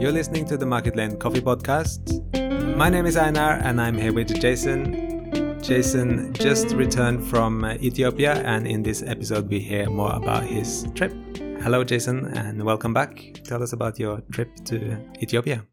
You're listening to the Market Lane Coffee Podcast. My name is Einar and I'm here with Jason. Jason just returned from Ethiopia, and in this episode, we hear more about his trip. Hello, Jason, and welcome back. Tell us about your trip to Ethiopia.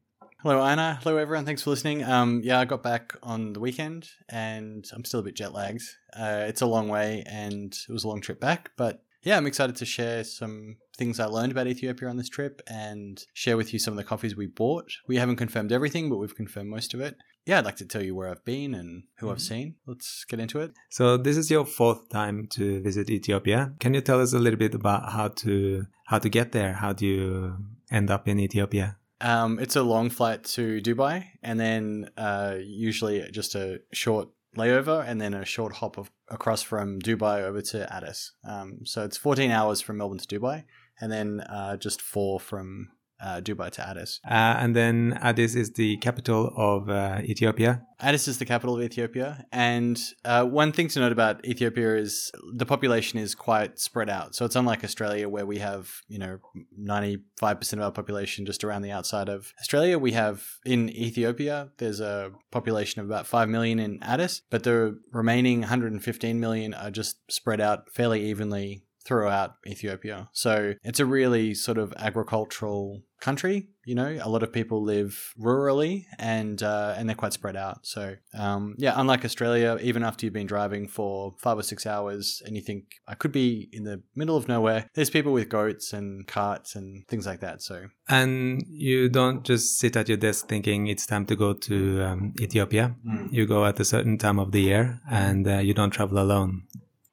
Hello, Anna. Hello, everyone. Thanks for listening. Um, yeah, I got back on the weekend and I'm still a bit jet lagged. Uh, it's a long way and it was a long trip back, but yeah, I'm excited to share some things I learned about Ethiopia on this trip and share with you some of the coffees we bought. We haven't confirmed everything, but we've confirmed most of it. Yeah, I'd like to tell you where I've been and who I've seen. Let's get into it. So this is your fourth time to visit Ethiopia. Can you tell us a little bit about how to how to get there? How do you end up in Ethiopia? Um, it's a long flight to Dubai, and then uh, usually just a short layover, and then a short hop of, across from Dubai over to Addis. Um, so it's 14 hours from Melbourne to Dubai, and then uh, just four from uh, Dubai to Addis. Uh, and then Addis is the capital of uh, Ethiopia. Addis is the capital of Ethiopia, and uh, one thing to note about Ethiopia is the population is quite spread out. So it's unlike Australia, where we have you know ninety five percent of our population just around the outside of Australia. We have in Ethiopia, there's a population of about five million in Addis, but the remaining one hundred and fifteen million are just spread out fairly evenly throughout Ethiopia. So it's a really sort of agricultural country. You know, a lot of people live rurally and uh, and they're quite spread out. So um, yeah, unlike Australia, even after you've been driving for five or six hours and you think I could be in the middle of nowhere, there's people with goats and carts and things like that. So And you don't just sit at your desk thinking it's time to go to um, Ethiopia. You go at a certain time of the year, and uh, you don't travel alone.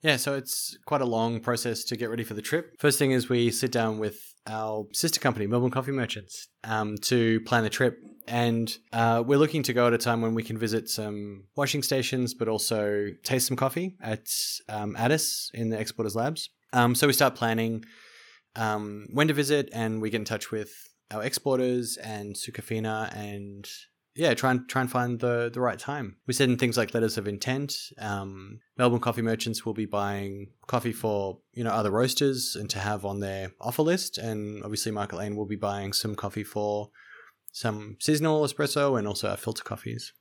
Yeah, so it's quite a long process to get ready for the trip. First thing is we sit down with our sister company, Melbourne Coffee Merchants, um, to plan the trip. And uh, we're looking to go at a time when we can visit some washing stations, but also taste some coffee at um, Addis in the Exporters Labs. Um, so we start planning um, when to visit, and we get in touch with our exporters and Sucafina and yeah, try and try and find the the right time. We said in things like letters of intent. Um, Melbourne coffee merchants will be buying coffee for you know other roasters and to have on their offer list, and obviously Market Lane will be buying some coffee for some seasonal espresso and also our filter coffees.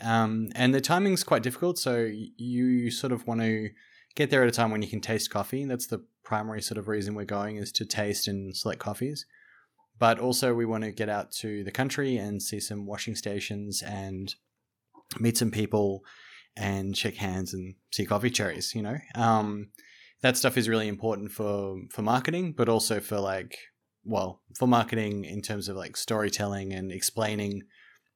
Um, and the timing's quite difficult, so you sort of want to get there at a time when you can taste coffee. That's the primary sort of reason we're going is to taste and select coffees but also we want to get out to the country and see some washing stations and meet some people and shake hands and see coffee cherries you know? Um, that stuff is really important for for marketing but also for like well for marketing in terms of like storytelling and explaining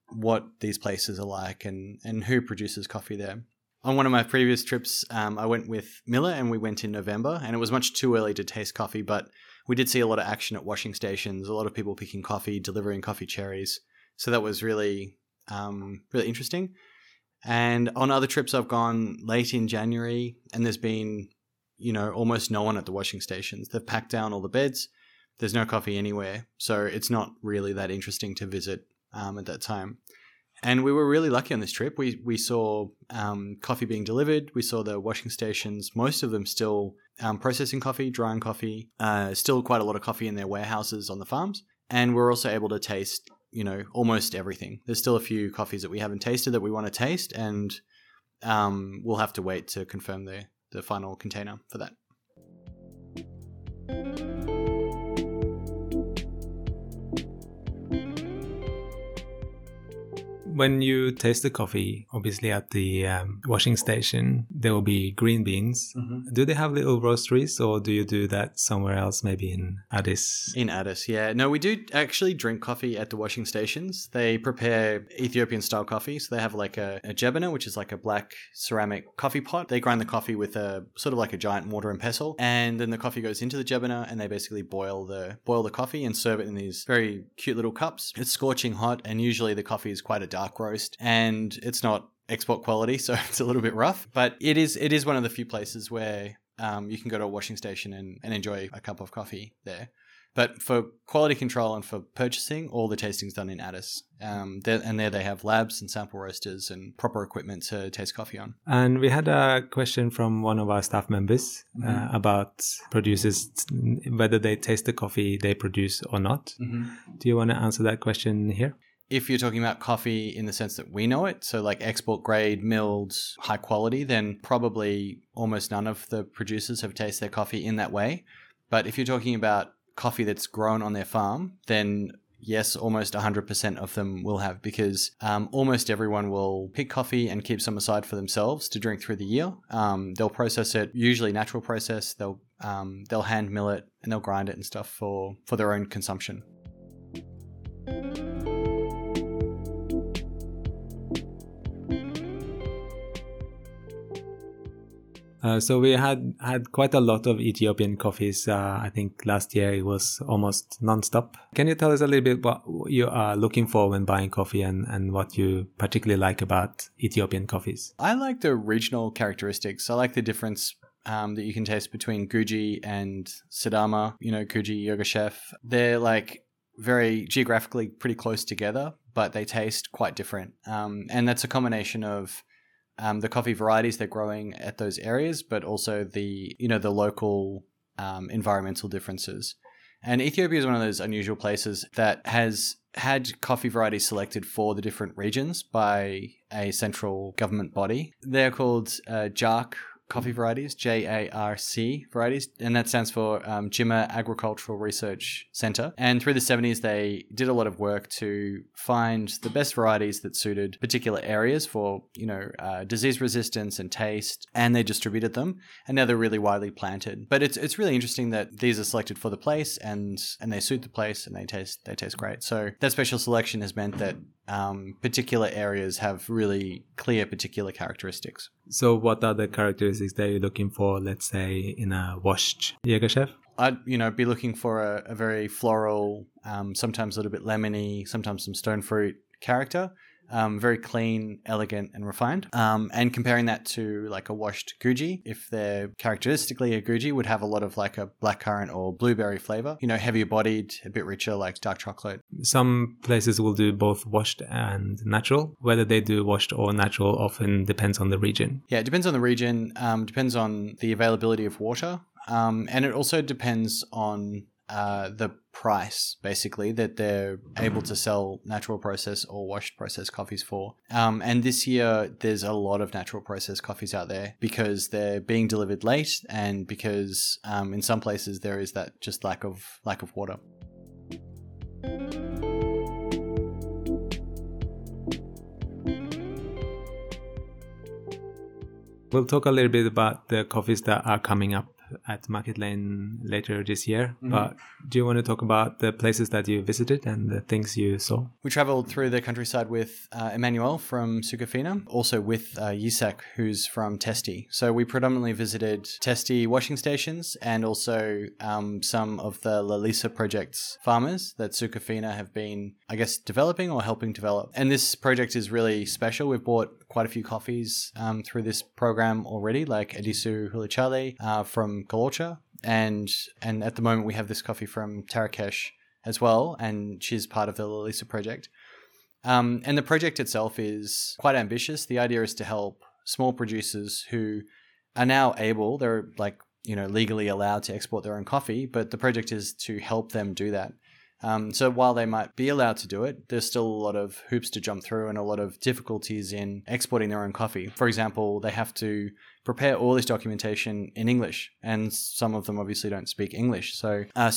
what these places are like and and who produces coffee there. On one of my previous trips um, i went with miller and we went in november and it was much too early to taste coffee but we did see a lot of action at washing stations, a lot of people picking coffee, delivering coffee cherries. So that was really, um, really interesting. And on other trips, I've gone late in January, and there's been, you know, almost no one at the washing stations. They've packed down all the beds. There's no coffee anywhere, so it's not really that interesting to visit um, at that time. And we were really lucky on this trip. We we saw um, coffee being delivered. We saw the washing stations, most of them still um, processing coffee, drying coffee. Uh, still quite a lot of coffee in their warehouses on the farms. And we're also able to taste, you know, almost everything. There's still a few coffees that we haven't tasted that we want to taste, and um, we'll have to wait to confirm the the final container for that. When you taste the coffee, obviously at the um, washing station, there will be green beans. Do they have little roasteries, or do you do that somewhere else, maybe in Addis? In Addis, yeah. No, we do actually drink coffee at the washing stations. They prepare Ethiopian style coffee. So they have like a, a jebana, which is like a black ceramic coffee pot. They grind the coffee with a sort of like a giant mortar and pestle. And then the coffee goes into the jebana and they basically boil the boil the coffee and serve it in these very cute little cups. It's scorching hot and usually the coffee is quite a dark roast and it's not export quality, so it's a little bit rough. But it is it is one of the few places where um, you can go to a washing station and, and enjoy a cup of coffee there. But for quality control and for purchasing, all the tasting's done in Addis. Um, there, and there they have labs and sample roasters and proper equipment to taste coffee on. And we had a question from one of our staff members uh, Mhm. about producers, whether they taste the coffee they produce or not. Do you want to answer that question here? If you're talking about coffee in the sense that we know it, so like export grade, milled, high quality, then probably almost none of the producers have tasted their coffee in that way. But if you're talking about coffee that's grown on their farm, then yes, almost 100% of them will have because um, almost everyone will pick coffee and keep some aside for themselves to drink through the year. Um, they'll process it, usually natural process. They'll um, they'll hand mill it and they'll grind it and stuff for for their own consumption. Uh, so we had had quite a lot of Ethiopian coffees. Uh, I think last year it was almost non-stop. Can you tell us a little bit what you are looking for when buying coffee and, and what you particularly like about Ethiopian coffees? I like the regional characteristics. I like the difference um, that you can taste between Guji and Sidama. You know, Guji Yirgacheffe. They're like very geographically pretty close together, but they taste quite different. Um, and that's a combination of um, the coffee varieties they're growing at those areas, but also the you know the local um, environmental differences. And Ethiopia is one of those unusual places that has had coffee varieties selected for the different regions by a central government body. They're called uh, JARC coffee varieties, J A R C varieties, and that stands for um, Jimma Agricultural Research Center. And through the 70s, they did a lot of work to find the best varieties that suited particular areas for, you know, uh, disease resistance and taste, and they distributed them. And now they're really widely planted. But it's it's really interesting that these are selected for the place and and they suit the place and they taste they taste great. So that special selection has meant that um, particular areas have really clear particular characteristics. So what are the characteristics that you're looking for, let's say, in a washed Yirgacheffe? I'd you know be looking for a, a very floral, um, sometimes a little bit lemony, sometimes some stone fruit character. Um, very clean, elegant, and refined. Um, and comparing that to like a washed Guji, if they're characteristically a Guji, would have a lot of like a blackcurrant or blueberry flavor. You know, heavier bodied, a bit richer, like dark chocolate. Some places will do both washed and natural. Whether they do washed or natural often depends on the region. Yeah, it depends on the region. Um, depends on the availability of water, um, and it also depends on uh, the price, basically, that they're able to sell natural process or washed process coffees for. Um, and this year, there's a lot of natural process coffees out there because they're being delivered late, and because um, in some places there is that just lack of lack of water. We'll talk a little bit about the coffees that are coming up at Market Lane later this year. Mhm. But do you want to talk about the places that you visited and the things you saw? We traveled through the countryside with uh, Emmanuel from Sucafina, also with uh, Yisak, who's from Testi. So we predominantly visited Testi washing stations and also um, some of the Lalisa project's farmers that Sucafina have been, I guess, developing or helping develop. And this project is really special. We've bought quite a few coffees um, through this program already, like Edisu Hulichale uh, from Kalocha. And, and at the moment, we have this coffee from Tarakesh as well, and she's part of the Lalisa project. Um, and the project itself is quite ambitious. The idea is to help small producers who are now able, they're like, you know, legally allowed to export their own coffee, but the project is to help them do that. Um, so while they might be allowed to do it, there's still a lot of hoops to jump through and a lot of difficulties in exporting their own coffee. For example, they have to prepare all this documentation in English, and some of them obviously don't speak English. So uh,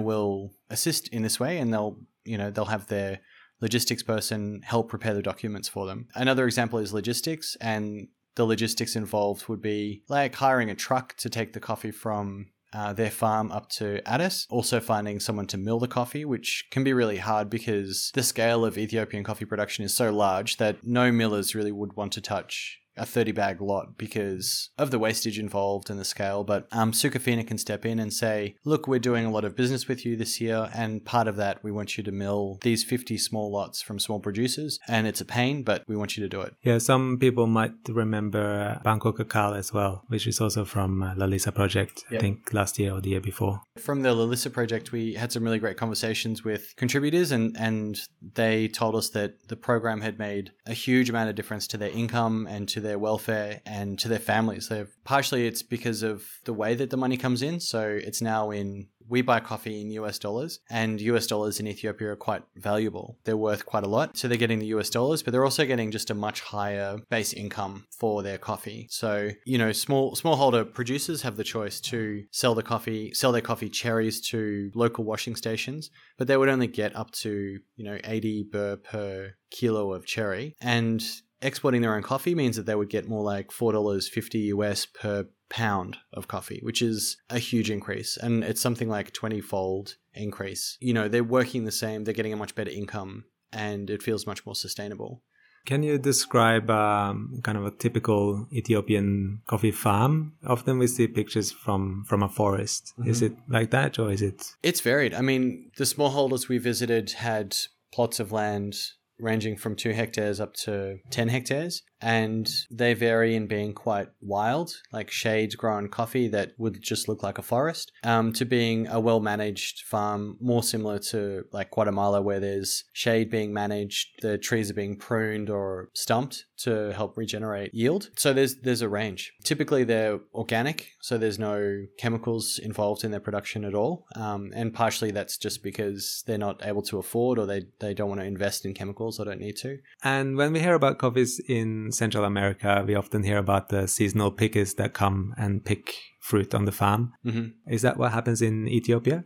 will assist in this way, and they'll you know they'll have their logistics person help prepare the documents for them. Another example is logistics, and the logistics involved would be like hiring a truck to take the coffee from uh, their farm up to Addis. Also, finding someone to mill the coffee, which can be really hard because the scale of Ethiopian coffee production is so large that no millers really would want to touch a 30 bag lot because of the wastage involved and the scale. But um, Sucafina can step in and say, look, we're doing a lot of business with you this year. And part of that, we want you to mill these 50 small lots from small producers. And it's a pain, but we want you to do it. Yeah, some people might remember Bangkok Cacao as well, which is also from uh, Lalisa Project, Yep. I think last year or the year before. From the Lalisa project, we had some really great conversations with contributors, and, and they told us that the program had made a huge amount of difference to their income and to their welfare and to their families. They've, partially, it's because of the way that the money comes in. So it's now in we buy coffee in US dollars, and US dollars in Ethiopia are quite valuable. They're worth quite a lot. So they're getting the US dollars, but they're also getting just a much higher base income for their coffee. So, you know, small smallholder producers have the choice to sell the coffee, sell their coffee cherries to local washing stations, but they would only get up to, you know, 80 birr per kilo of cherry. And exporting their own coffee means that they would get more like $4.50 US per pound of coffee, which is a huge increase. And it's something like 20 fold increase. You know, they're working the same, they're getting a much better income, and it feels much more sustainable. Can you describe um, kind of a typical Ethiopian coffee farm? Often we see pictures from from a forest. Is it like that, or is it? It's varied. I mean, the smallholders we visited had plots of land ranging from two hectares up to 10 hectares. And they vary in being quite wild, like shades grown coffee that would just look like a forest, um, to being a well managed farm, more similar to like Guatemala, where there's shade being managed, the trees are being pruned or stumped to help regenerate yield. So there's there's a range. Typically they're organic, so there's no chemicals involved in their production at all. Um, and partially that's just because they're not able to afford or they, they don't want to invest in chemicals or don't need to. And when we hear about coffees in Central America, we often hear about the seasonal pickers that come and pick fruit on the farm. hmm Is that what happens in Ethiopia?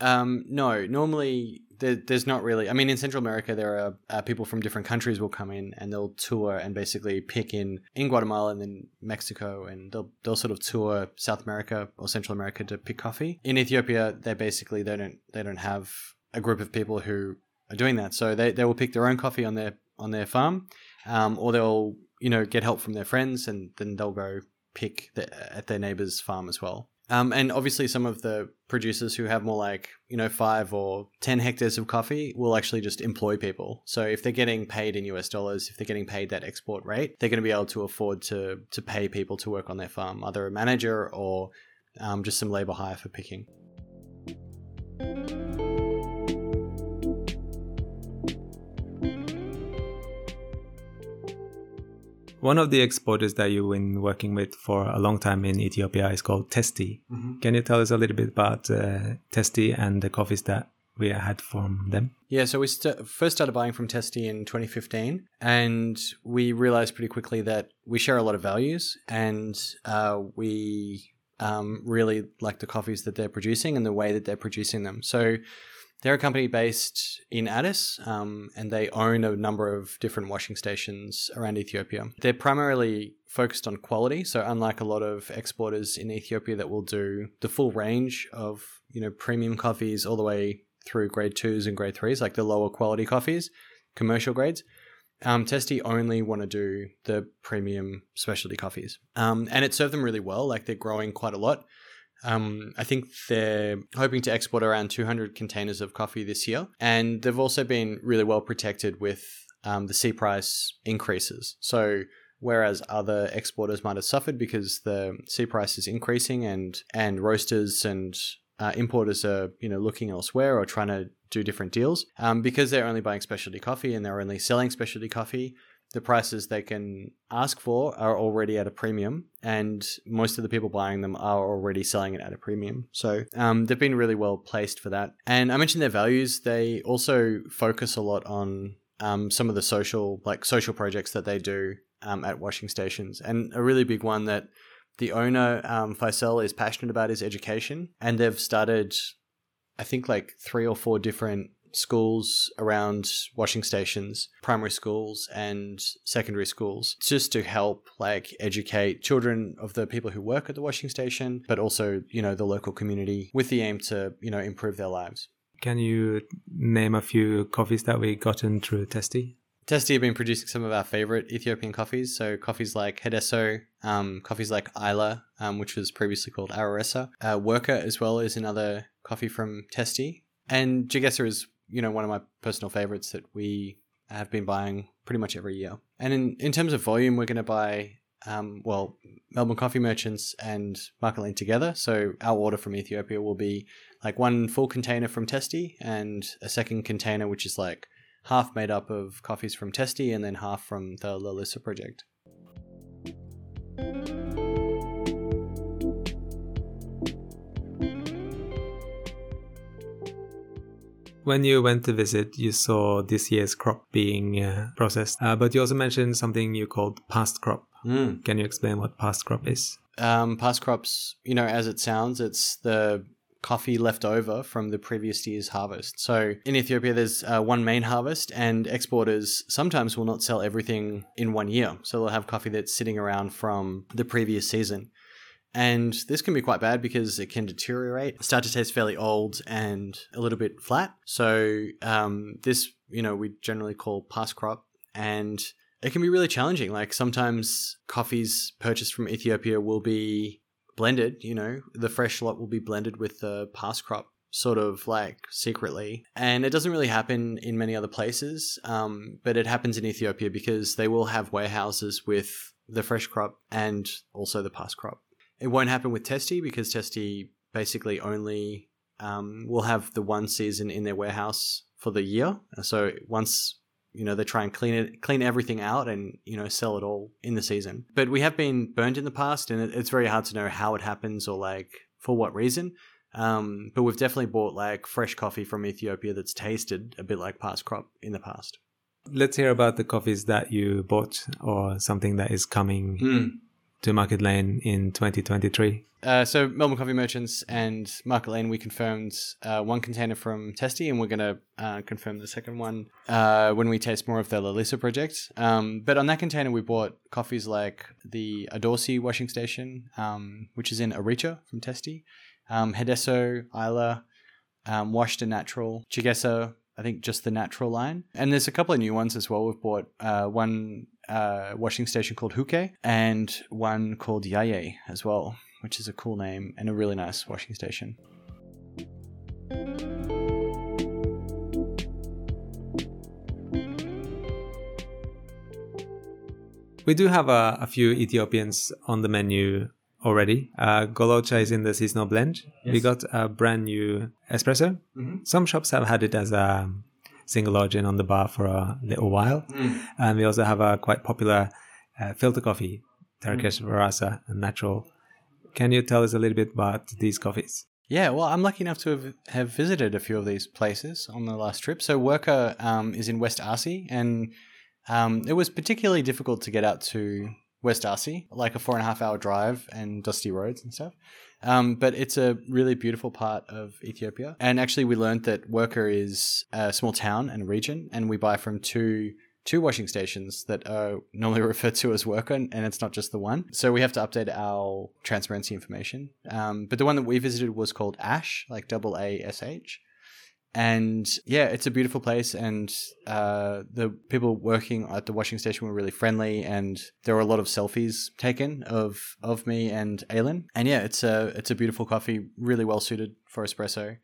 Um, no, normally there, there's not really. I mean, in Central America, there are uh, people from different countries will come in and they'll tour and basically pick in in Guatemala and then Mexico, and they'll they'll sort of tour South America or Central America to pick coffee. In Ethiopia, they basically they don't they don't have a group of people who are doing that, so they they will pick their own coffee on their on their farm, um, or they'll you know get help from their friends and then they'll go pick the, at their neighbor's farm as well. Um, and obviously, some of the producers who have more like, you know, five or 10 hectares of coffee will actually just employ people. So if they're getting paid in US dollars, if they're getting paid that export rate, they're going to be able to afford to, to pay people to work on their farm, either a manager or um, just some labor hire for picking. One of the exporters that you've been working with for a long time in Ethiopia is called Testi. Can you tell us a little bit about uh, Testi and the coffees that we had from them? Yeah, so we st- first started buying from Testi in 2015, and we realized pretty quickly that we share a lot of values, and uh, we um, really like the coffees that they're producing and the way that they're producing them. So they're a company based in Addis, um, and they own a number of different washing stations around Ethiopia. They're primarily focused on quality, so unlike a lot of exporters in Ethiopia that will do the full range of you know premium coffees all the way through grade twos and grade threes, like the lower quality coffees, commercial grades. Um, Testi only want to do the premium specialty coffees, um, and it served them really well. Like they're growing quite a lot. Um, I think they're hoping to export around 200 containers of coffee this year, and they've also been really well protected with um, the C price increases. So whereas other exporters might have suffered because the C price is increasing and and roasters and uh, importers are you know looking elsewhere or trying to do different deals um, because they're only buying specialty coffee and they're only selling specialty coffee the prices they can ask for are already at a premium and most of the people buying them are already selling it at a premium. So um, they've been really well placed for that. And i mentioned their values. They also focus a lot on um, some of the social like social projects that they do um, at washing stations. And a really big one that the owner, um, Faisal, is passionate about is education, and they've started, I think, like three or four different schools around washing stations, primary schools and secondary schools, just to help like educate children of the people who work at the washing station, but also, you know, the local community with the aim to, you know, improve their lives. Can you name a few coffees that we gotten through Testi? Testi have been producing some of our favorite Ethiopian coffees. So coffees like Hedeso, um, coffees like Isla, um, which was previously called Araresa. Uh, Werka as well is another coffee from Testi. And Jigesa is, you know, one of my personal favorites that we have been buying pretty much every year. And in, in terms of volume, we're going to buy, um, well, Melbourne Coffee Merchants and Market together. So our order from Ethiopia will be like one full container from Testi and a second container, which is like half made up of coffees from Testi and then half from the Lalisa project. When you went to visit, you saw this year's crop being uh, processed, uh, but you also mentioned something you called past crop. Mm. Can you explain what past crop is? Um, past crops, you know, as it sounds, it's the coffee left over from the previous year's harvest. So in Ethiopia, there's uh, one main harvest, and exporters sometimes will not sell everything in one year. So they'll have coffee that's sitting around from the previous season. And this can be quite bad because it can deteriorate, start to taste fairly old and a little bit flat. So um, this, you know, we generally call past crop, and it can be really challenging. Like sometimes coffees purchased from Ethiopia will be blended, you know, the fresh lot will be blended with the past crop sort of like secretly. And it doesn't really happen in many other places, um, but it happens in Ethiopia because they will have warehouses with the fresh crop and also the past crop. It won't happen with Testi because Testi basically only um, will have the one season in their warehouse for the year. So once you know they try and clean it clean everything out and you know sell it all in the season but we have been burned in the past and it's very hard to know how it happens or like for what reason um, but we've definitely bought like fresh coffee from ethiopia that's tasted a bit like past crop in the past Let's hear about the coffees that you bought or something that is coming Hmm. To Market Lane in 2023. Uh, so Melbourne Coffee Merchants and Market Lane, we confirmed uh, one container from Testi, and we're going to uh, confirm the second one uh, when we taste more of the Lalisa project. Um, but on that container, we bought coffees like the Adorsi washing station, um, which is in Aricha from Testy, um, Hedeso, Isla, um, Washed and Natural, Chigesa, I think just the natural line. And there's a couple of new ones as well. We've bought uh, one uh, washing station called Huke and one called Yaye as well, which is a cool name and a really nice washing station. We do have a, a few Ethiopians on the menu already. Uh, Golocha is in the seasonal blend. We got a brand new espresso. Mhm. Some shops have had it as a single origin on the bar for a little while. And we also have a quite popular uh, filter coffee, Tarakesh Warasa and natural. Can you tell us a little bit about these coffees? Yeah, well, I'm lucky enough to have, have visited a few of these places on the last trip. So Werka um, is in West Arsi, and um, it was particularly difficult to get out to West Arsi, like a four and a half hour drive and dusty roads and stuff. Um, but it's a really beautiful part of Ethiopia. And actually, we learned that Werka is a small town and region, and we buy from two two washing stations that are normally referred to as Werka, and it's not just the one. So we have to update our transparency information. Um, but the one that we visited was called Ash, like double A S H. And yeah, it's a beautiful place, and uh, the people working at the washing station were really friendly, and there were a lot of selfies taken of of me and Aylin. And yeah, it's a it's a beautiful coffee, really well suited for espresso.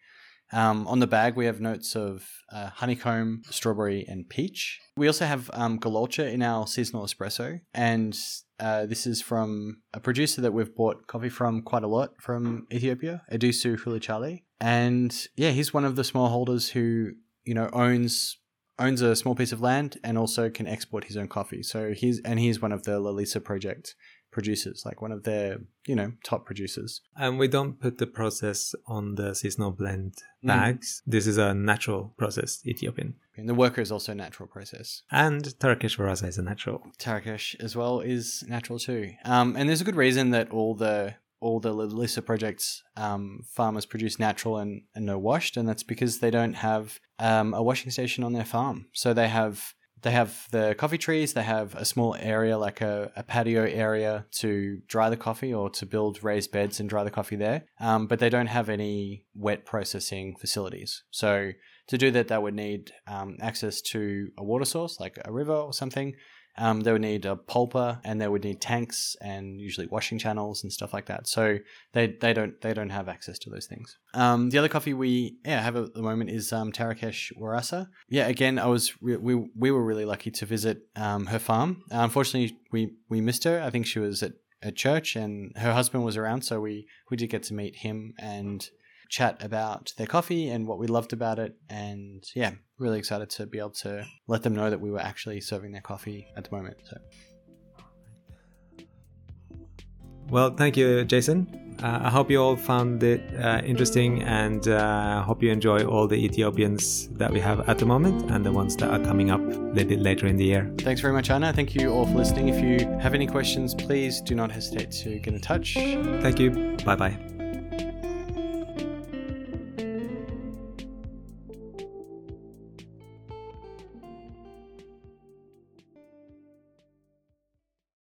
Um, on the bag, we have notes of uh, honeycomb, strawberry, and peach. We also have um, in our seasonal espresso, and uh, this is from a producer that we've bought coffee from quite a lot from Ethiopia, Edusu Hulichale. And yeah, he's one of the smallholders who you know owns owns a small piece of land and also can export his own coffee. So he's and he's one of the Lalisa project producers, like one of their you know top producers. And we don't put the process on the seasonal blend Mm. bags. This is a natural process, Ethiopian. And the Werka is also a natural process. And Tarakesh Warasa is a natural. Tarakesh as well is natural too. Um, and there's a good reason that all the all the Lalisa projects um, farmers produce natural and, and no washed, and that's because they don't have um, a washing station on their farm. So they have they have the coffee trees. They have a small area, like a, a patio area, to dry the coffee or to build raised beds and dry the coffee there. Um, but they don't have any wet processing facilities. So to do that, they would need um, access to a water source, like a river or something. Um, they would need a pulper, and they would need tanks and usually washing channels and stuff like that. So they, they don't they don't have access to those things. Um, the other coffee we yeah have at the moment is um, Tarakesh Warasa. Yeah, again, I was re- we we were really lucky to visit um, her farm. Uh, unfortunately, we we missed her. I think she was at at church, and her husband was around, so we we did get to meet him and chat about their coffee and what we loved about it. And yeah, really excited to be able to let them know that we were actually serving their coffee at the moment. So. Well, thank you, Jason. Uh, I hope you all found it uh, interesting and uh, hope you enjoy all the Ethiopians that we have at the moment and the ones that are coming up a little bit later in the year. Thanks very much, Anna. Thank you all for listening. If you have any questions, please do not hesitate to get in touch. Thank you. Bye bye.